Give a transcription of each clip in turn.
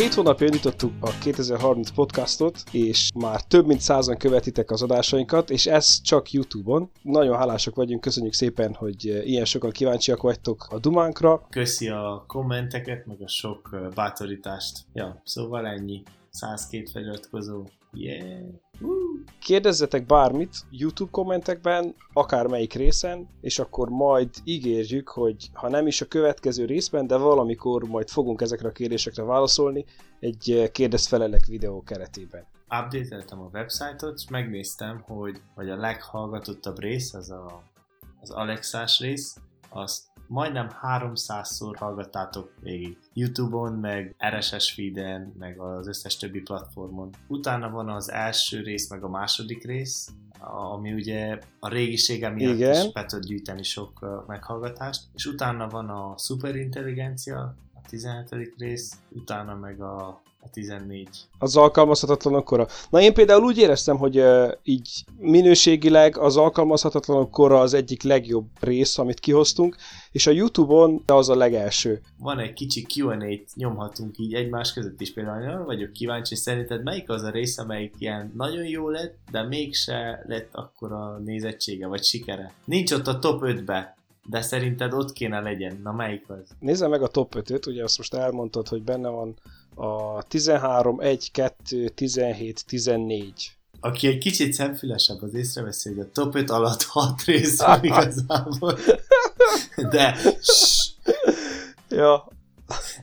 Hét hónapja indítottuk a 2030 podcastot, és már több mint százan követitek az adásainkat, és ez csak YouTube-on. Nagyon hálásak vagyunk, köszönjük szépen, hogy ilyen sokan kíváncsiak vagytok a Dumánkra. Köszi a kommenteket, meg a sok bátorítást. Ja, szóval ennyi. 102 feliratkozó. Yeah! Kérdezzetek bármit YouTube kommentekben, akármelyik részen, és akkor majd ígérjük, hogy ha nem is a következő részben, de valamikor majd fogunk ezekre a kérdésekre válaszolni egy kérdezfelelek videó keretében. Updateltem a websájtot, és megnéztem, hogy, hogy a leghallgatottabb rész, az a, az Alexás rész, azt majdnem 300-szor hallgattátok végig. Youtube-on, meg RSS feeden, meg az összes többi platformon. Utána van az első rész, meg a második rész, ami ugye a régisége miatt Igen. is be tud gyűjteni sok meghallgatást, és utána van a szuperintelligencia, 17. rész, utána meg a a 14. Az alkalmazhatatlanok kora. Na én például úgy éreztem, hogy uh, így minőségileg az alkalmazhatatlanok kora az egyik legjobb rész, amit kihoztunk, és a Youtube-on az a legelső. Van egy kicsi Q&A-t nyomhatunk így egymás között is például, nagyon vagyok kíváncsi, szerinted melyik az a rész, amelyik ilyen nagyon jó lett, de mégse lett akkor a nézettsége vagy sikere? Nincs ott a top 5-be, de szerinted ott kéne legyen. Na melyik az? Nézze meg a top 5-öt, ugye azt most elmondtad, hogy benne van a 13, 1, 2, 17, 14. Aki egy kicsit szemfülesebb, az észreveszi, hogy a top 5 alatt 6 rész van igazából. De... ja.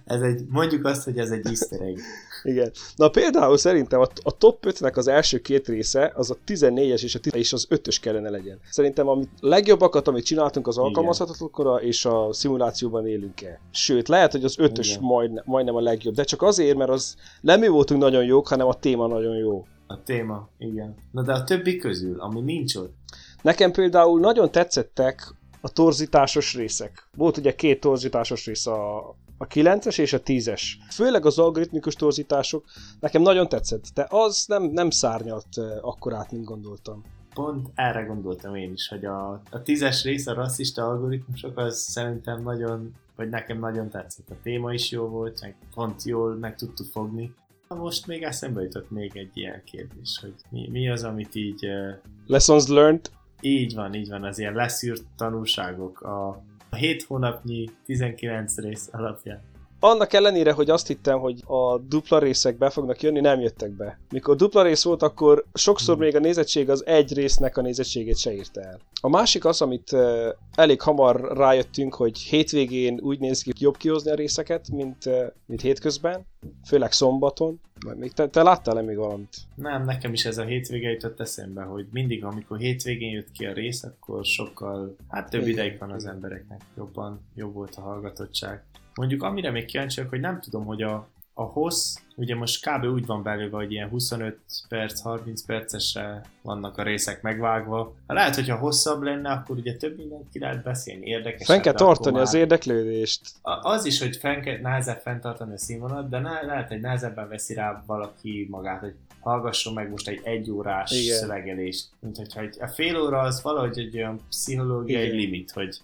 Ez egy, mondjuk azt, hogy ez egy easter egg. Igen. Na például szerintem a, a top 5-nek az első két része, az a 14-es és, a 10 és az 5-ös kellene legyen. Szerintem a legjobbakat, amit csináltunk az alkalmazhatatlankora és a szimulációban élünk el. Sőt, lehet, hogy az 5-ös majd, majdnem a legjobb, de csak azért, mert az nem mi voltunk nagyon jók, hanem a téma nagyon jó. A téma, igen. Na de a többi közül, ami nincs ott. Nekem például nagyon tetszettek a torzításos részek. Volt ugye két torzításos rész a, a 9-es és a 10-es. Főleg az algoritmikus torzítások nekem nagyon tetszett, de az nem, nem szárnyalt akkorát, mint gondoltam. Pont erre gondoltam én is, hogy a, a 10-es rész, a rasszista algoritmusok, az szerintem nagyon, vagy nekem nagyon tetszett. A téma is jó volt, meg pont jól meg tudtuk fogni. Most még eszembe jutott még egy ilyen kérdés, hogy mi, mi az, amit így... Uh... Lessons learned? Így van, így van, az ilyen leszűrt tanulságok a a 7 hónapnyi 19 rész alapján. Annak ellenére, hogy azt hittem, hogy a dupla részek be fognak jönni, nem jöttek be. Mikor dupla rész volt, akkor sokszor hmm. még a nézettség az egy résznek a nézettségét se írta el. A másik az, amit uh, elég hamar rájöttünk, hogy hétvégén úgy néz ki, jobb kihozni a részeket, mint, uh, mint hétközben, főleg szombaton. Még te, te láttál-e még valamit? Nem, nekem is ez a hétvége jutott eszembe, hogy mindig, amikor hétvégén jött ki a rész, akkor sokkal, hát több ideig van az embereknek, jobban, jobb volt a hallgatottság. Mondjuk amire még kíváncsiak, hogy nem tudom, hogy a, a hossz, ugye most kb. úgy van belőle, hogy ilyen 25 perc, 30 percesre vannak a részek megvágva. Ha lehet, hogyha hosszabb lenne, akkor ugye több mindent ki lehet beszélni, érdekes. Fenn kell tartani már... az érdeklődést. Az is, hogy fenn kell, nehezebb fenntartani a színvonalat, de ne, lehet, hogy nehezebben veszi rá valaki magát, hogy hallgasson meg most egy egyórás szövegelést. Mint hogyha egy, a fél óra az valahogy egy olyan pszichológiai Igen. limit, hogy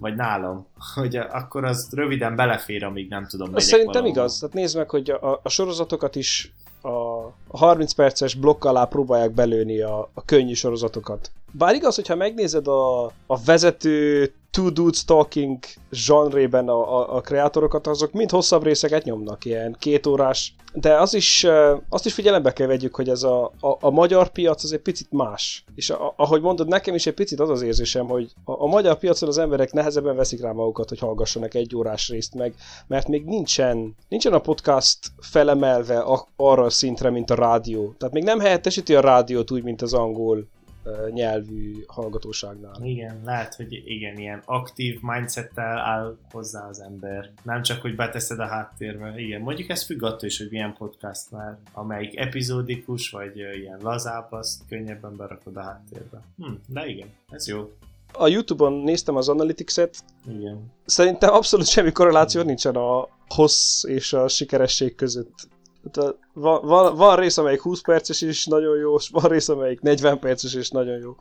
vagy nálam, hogy akkor az röviden belefér, amíg nem tudom. Az szerintem valahol. igaz. Tehát nézd meg, hogy a, a sorozatokat is a 30 perces blokk alá próbálják belőni a, a könnyű sorozatokat. Bár igaz, hogyha megnézed a, a vezető Two Dudes Talking zsanrében a, a, a kreátorokat, azok mind hosszabb részeket nyomnak, ilyen két órás. De az is, azt is figyelembe kell vegyük, hogy ez a, a, a magyar piac az egy picit más. És a, ahogy mondod, nekem is egy picit az az érzésem, hogy a, a magyar piacon az emberek nehezebben veszik rá magukat, hogy hallgassanak egy órás részt meg, mert még nincsen, nincsen a podcast felemelve a, arra a szintre, mint a rádió. Tehát még nem helyettesíti a rádiót úgy, mint az angol nyelvű hallgatóságnál. Igen, lehet, hogy igen, ilyen aktív mindsettel áll hozzá az ember. Nem csak, hogy beteszed a háttérbe. Igen, mondjuk ez függ attól is, hogy milyen podcast már, amelyik epizódikus, vagy ilyen lazább, azt könnyebben berakod a háttérbe. Hm, de igen, ez jó. A Youtube-on néztem az Analytics-et. Igen. Szerintem abszolút semmi korreláció nincsen a hossz és a sikeresség között. Tehát van, van, van rész, amelyik 20 perces és nagyon jó, és van rész, amelyik 40 perces és nagyon jó.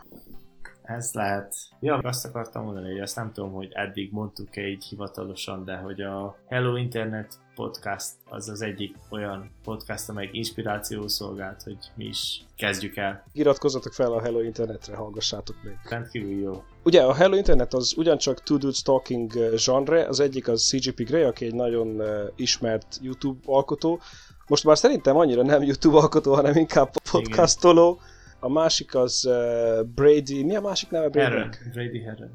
Ez lehet. Ja, azt akartam mondani, hogy azt nem tudom, hogy eddig mondtuk-e így hivatalosan, de hogy a Hello Internet podcast az az egyik olyan podcast, amely inspiráció szolgált, hogy mi is kezdjük el. Iratkozzatok fel a Hello Internetre, hallgassátok meg. Rendkívül jó. Ugye a Hello Internet az ugyancsak Two Dudes Talking genre, az egyik az CGP Grey, aki egy nagyon ismert YouTube alkotó. Most már szerintem annyira nem YouTube alkotó, hanem inkább podcastoló. Igen a másik az uh, Brady, mi a másik neve Brady? Herron. Brady Herron.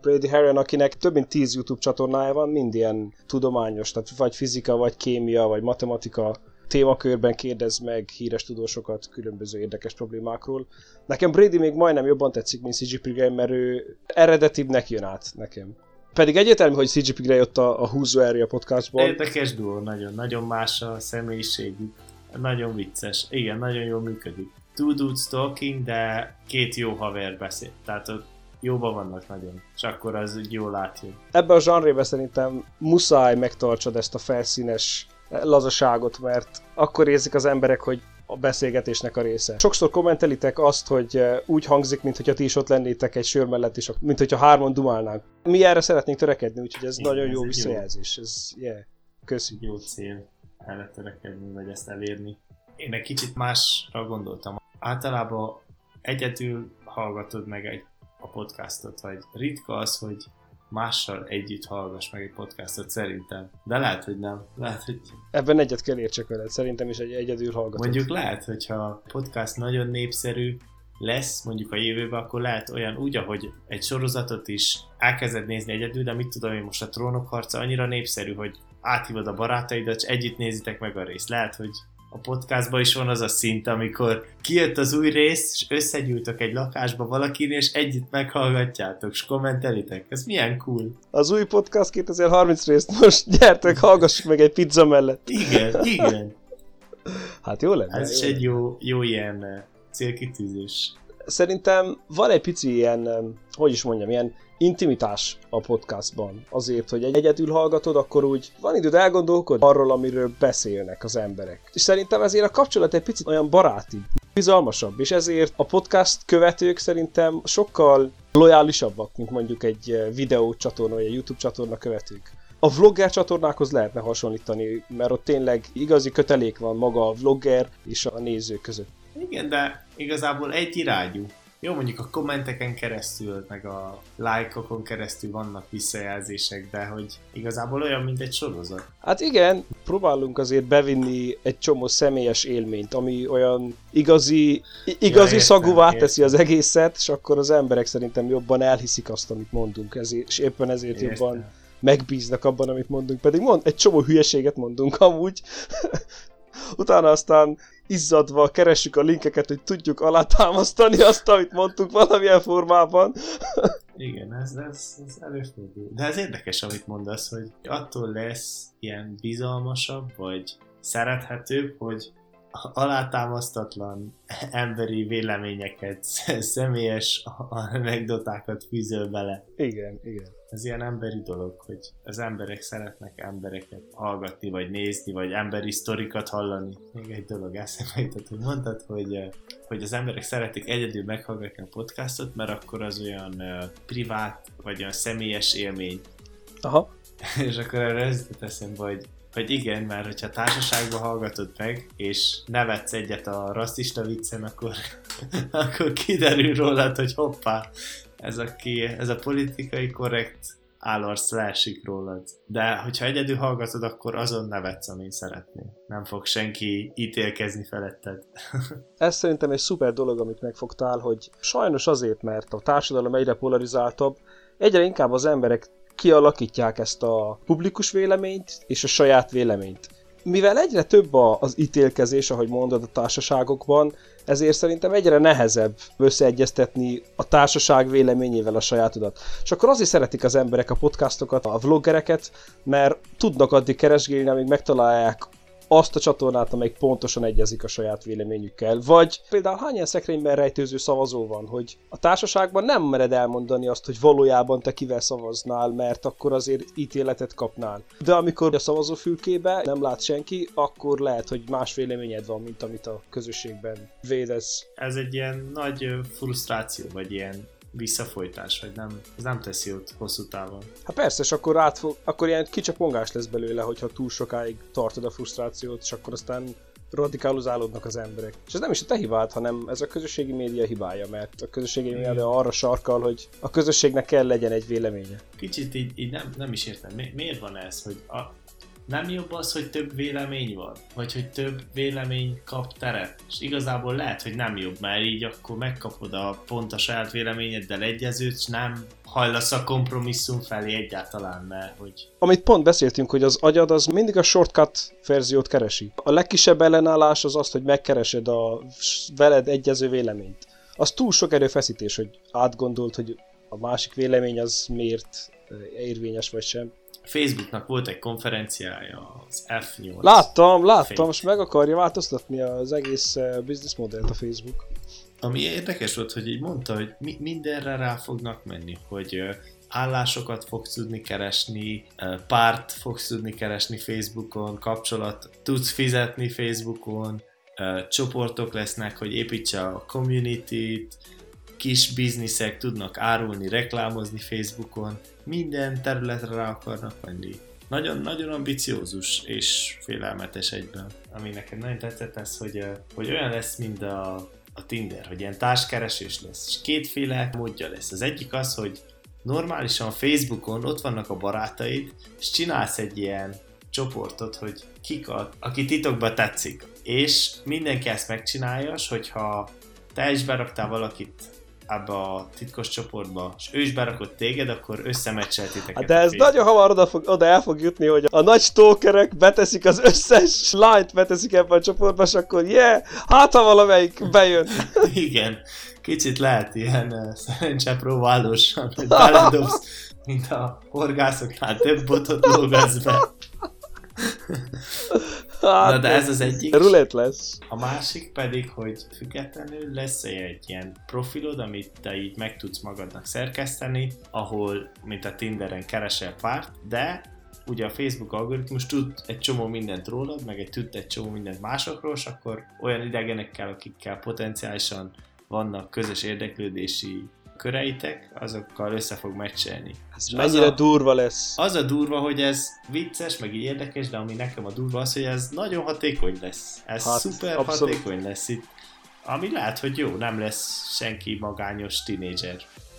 Brady Herron, akinek több mint 10 YouTube csatornája van, mind ilyen tudományos, tehát vagy fizika, vagy kémia, vagy matematika témakörben kérdez meg híres tudósokat különböző érdekes problémákról. Nekem Brady még majdnem jobban tetszik, mint CGP Grey, mert ő eredetibbnek jön át nekem. Pedig egyértelmű, hogy CGP Grey ott a, a húzó a podcastban. Érdekes duo, nagyon, nagyon más a személyiségük. Nagyon vicces. Igen, nagyon jól működik two dudes talking, de két jó haver beszél. Tehát ott jóban vannak nagyon, és akkor az úgy jól látjuk. Ebbe a zsanrébe szerintem muszáj megtartsad ezt a felszínes lazaságot, mert akkor érzik az emberek, hogy a beszélgetésnek a része. Sokszor kommentelitek azt, hogy eh, úgy hangzik, mintha ti is ott lennétek egy sör mellett, és mint hogyha hárman dumálnánk. Mi erre szeretnénk törekedni, úgyhogy ez Igen, nagyon ez jó visszajelzés. Jó. Ez, yeah, köszi. Jó cél erre törekedni, vagy ezt elérni. Én egy kicsit másra gondoltam általában egyedül hallgatod meg egy, a podcastot, vagy ritka az, hogy mással együtt hallgass meg egy podcastot, szerintem. De lehet, hogy nem. Lehet, hogy... Ebben egyet kell értsek veled, szerintem is egy egyedül hallgatod. Mondjuk lehet, hogyha a podcast nagyon népszerű lesz, mondjuk a jövőben, akkor lehet olyan úgy, ahogy egy sorozatot is elkezded nézni egyedül, de mit tudom én most a trónok harca annyira népszerű, hogy áthívod a barátaidat, és együtt nézitek meg a részt. Lehet, hogy a podcastban is van az a szint, amikor kijött az új rész, és összegyűltök egy lakásba valakinél, és együtt meghallgatjátok, és kommentelitek. Ez milyen cool. Az új podcast 2030 részt most gyertek, hallgassuk meg egy pizza mellett. Igen, igen. Hát jó lenne. Ez jó is lenne. egy jó, jó ilyen eh, célkitűzés. Szerintem van egy pici ilyen, eh, hogy is mondjam, ilyen intimitás a podcastban. Azért, hogy egy egyedül hallgatod, akkor úgy van időd elgondolkodni arról, amiről beszélnek az emberek. És szerintem ezért a kapcsolat egy picit olyan baráti, bizalmasabb, és ezért a podcast követők szerintem sokkal lojálisabbak, mint mondjuk egy videó csatorna, vagy egy YouTube csatorna követők. A vlogger csatornákhoz lehetne hasonlítani, mert ott tényleg igazi kötelék van maga a vlogger és a néző között. Igen, de igazából egy irányú. Jó, mondjuk a kommenteken keresztül, meg a lájkokon keresztül vannak visszajelzések, de hogy igazából olyan, mint egy sorozat. Hát igen, próbálunk azért bevinni egy csomó személyes élményt, ami olyan igazi, igazi ja, szagúvá teszi az egészet, és akkor az emberek szerintem jobban elhiszik azt, amit mondunk, ezért, és éppen ezért értem. jobban megbíznak abban, amit mondunk. Pedig mond, egy csomó hülyeséget mondunk amúgy, utána aztán izzadva keressük a linkeket, hogy tudjuk alátámasztani azt, amit mondtuk valamilyen formában. Igen, ez, ez, ez előfordul. De ez érdekes, amit mondasz, hogy attól lesz ilyen bizalmasabb, vagy szerethetőbb, hogy alátámasztatlan emberi véleményeket, személyes anekdotákat fűzöl bele. Igen, igen. Ez ilyen emberi dolog, hogy az emberek szeretnek embereket hallgatni, vagy nézni, vagy emberi sztorikat hallani. Még egy dolog eszembe jutott, hogy mondtad, hogy, hogy az emberek szeretik egyedül meghallgatni a podcastot, mert akkor az olyan uh, privát, vagy olyan személyes élmény. Aha. És akkor erre ez eszembe, hogy hogy igen, mert hogyha társaságban hallgatod meg, és nevetsz egyet a rasszista viccen, akkor, akkor kiderül rólad, hogy hoppá, ez a, ki, ez a politikai korrekt állarc leesik rólad. De hogyha egyedül hallgatod, akkor azon nevetsz, amin szeretnél. Nem fog senki ítélkezni feletted. ez szerintem egy szuper dolog, amit megfogtál, hogy sajnos azért, mert a társadalom egyre polarizáltabb, egyre inkább az emberek kialakítják ezt a publikus véleményt és a saját véleményt. Mivel egyre több az ítélkezés, ahogy mondod a társaságokban, ezért szerintem egyre nehezebb összeegyeztetni a társaság véleményével a sajátodat. És akkor azért szeretik az emberek a podcastokat, a vloggereket, mert tudnak addig keresgélni, amíg megtalálják azt a csatornát, amelyik pontosan egyezik a saját véleményükkel. Vagy például hány ilyen szekrényben rejtőző szavazó van, hogy a társaságban nem mered elmondani azt, hogy valójában te kivel szavaznál, mert akkor azért ítéletet kapnál. De amikor a szavazófülkébe nem lát senki, akkor lehet, hogy más véleményed van, mint amit a közösségben védesz. Ez egy ilyen nagy frusztráció, vagy ilyen visszafolytás, vagy nem, ez nem teszi jót hosszú távon. Hát persze, és akkor, átfog, akkor ilyen kicsapongás lesz belőle, hogyha túl sokáig tartod a frusztrációt, és akkor aztán radikalizálódnak az emberek. És ez nem is a te hibád, hanem ez a közösségi média hibája, mert a közösségi média arra sarkal, hogy a közösségnek kell legyen egy véleménye. Kicsit így, így nem, nem is értem, Mi, miért van ez, hogy a, nem jobb az, hogy több vélemény van? Vagy hogy több vélemény kap teret? És igazából lehet, hogy nem jobb, mert így akkor megkapod a pont a saját véleményeddel egyezőt, és nem hajlasz a kompromisszum felé egyáltalán, mert hogy... Amit pont beszéltünk, hogy az agyad az mindig a shortcut verziót keresi. A legkisebb ellenállás az az, hogy megkeresed a veled egyező véleményt. Az túl sok erőfeszítés, hogy átgondolt, hogy a másik vélemény az miért érvényes vagy sem. Facebooknak volt egy konferenciája, az F8. Láttam, láttam, és meg akarja változtatni az egész business modellt a Facebook. Ami érdekes volt, hogy így mondta, hogy mi, mindenre rá fognak menni, hogy állásokat fogsz tudni keresni, párt fogsz tudni keresni Facebookon, kapcsolat tudsz fizetni Facebookon, csoportok lesznek, hogy építse a community-t, kis bizniszek tudnak árulni, reklámozni Facebookon, minden területre rá akarnak menni. Nagyon, nagyon ambiciózus és félelmetes egyben. Ami nekem nagyon tetszett ez, hogy, hogy olyan lesz, mint a, a Tinder, hogy ilyen társkeresés lesz, és kétféle módja lesz. Az egyik az, hogy normálisan Facebookon ott vannak a barátaid, és csinálsz egy ilyen csoportot, hogy kik a, aki titokban tetszik. És mindenki ezt megcsinálja, hogyha te is beraktál valakit ebbe a titkos csoportba, és ő is berakott téged, akkor összemecseltitek. Hát de ez nagyon hamar oda, fog, oda el fog jutni, hogy a nagy stalkerek beteszik az összes lányt, beteszik ebbe a csoportba, és akkor yeah, hát ha valamelyik bejön. Igen, kicsit lehet ilyen uh, szerencsepróbálósan, hogy beledobsz, mint a horgászoknál több botot lógasz be. Hát, Na de ez az egyik. Rulett lesz. A másik pedig, hogy függetlenül lesz egy ilyen profilod, amit te így meg tudsz magadnak szerkeszteni, ahol, mint a Tinderen keresel párt, de ugye a Facebook algoritmus tud egy csomó mindent rólad, meg egy tud egy csomó mindent másokról, és akkor olyan idegenekkel, akikkel potenciálisan vannak közös érdeklődési köreitek, azokkal össze fog meccselni. Ez mennyire a, durva lesz. Az a durva, hogy ez vicces, meg így érdekes, de ami nekem a durva az, hogy ez nagyon hatékony lesz. Ez hát, szuper abszolút. hatékony lesz itt. Ami lehet, hogy jó, nem lesz senki magányos tinédzser.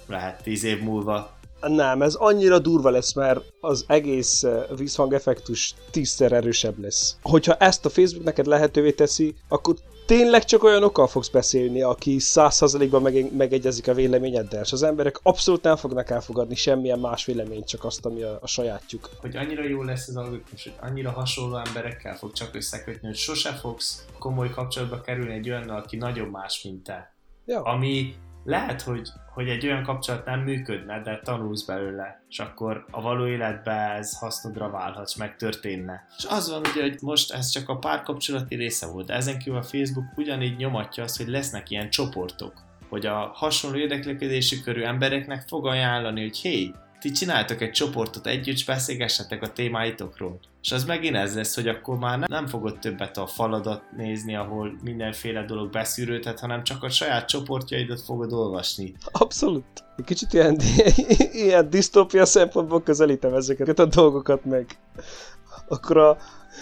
Lehet tíz év múlva nem, ez annyira durva lesz, mert az egész eh, vízhangeffektus tízszer erősebb lesz. Hogyha ezt a Facebook neked lehetővé teszi, akkor tényleg csak olyanokkal fogsz beszélni, aki százszerzalékban meg, megegyezik a véleményeddel, és az emberek abszolút nem fognak elfogadni semmilyen más véleményt, csak azt, ami a, a sajátjuk. Hogy annyira jó lesz az algoritmus, hogy annyira hasonló emberekkel fog csak összekötni, hogy sose fogsz komoly kapcsolatba kerülni egy olyannal, aki nagyon más, mint te. Ja. Ami lehet, hogy, hogy egy olyan kapcsolat nem működne, de tanulsz belőle, és akkor a való életben ez hasznodra válhatsz, megtörténne. És az van ugye, hogy most ez csak a párkapcsolati része volt, de ezen kívül a Facebook ugyanígy nyomatja azt, hogy lesznek ilyen csoportok, hogy a hasonló érdeklődésű körű embereknek fog ajánlani, hogy hé, ti csináltok egy csoportot együtt, és beszélgessetek a témáitokról. És az megint ez lesz, hogy akkor már nem fogod többet a faladat nézni, ahol mindenféle dolog beszűrődhet, hanem csak a saját csoportjaidat fogod olvasni. Abszolút. Kicsit ilyen, ilyen disztópia szempontból közelítem ezeket a dolgokat meg. Akkor a,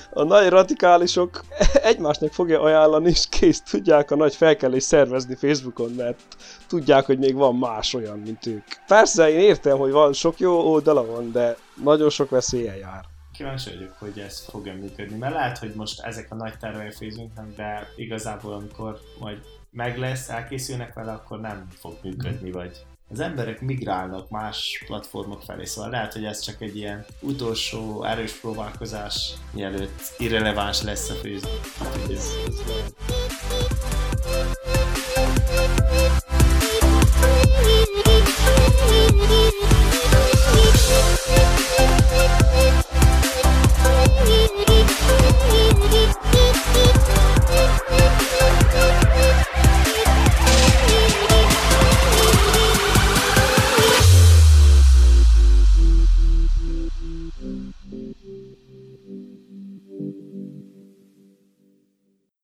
a nagy radikálisok egymásnak fogja ajánlani, és kész tudják a nagy felkelés szervezni Facebookon, mert tudják, hogy még van más olyan, mint ők. Persze, én értem, hogy van sok jó oldala van, de nagyon sok veszélye jár. Kíváncsi vagyok, hogy ez fog-e működni, mert lehet, hogy most ezek a nagy tervei Facebooknak, de igazából amikor majd meg lesz, elkészülnek vele, akkor nem fog működni, vagy az emberek migrálnak más platformok felé, szóval lehet, hogy ez csak egy ilyen utolsó erős próbálkozás, mielőtt irreleváns lesz a Facebook.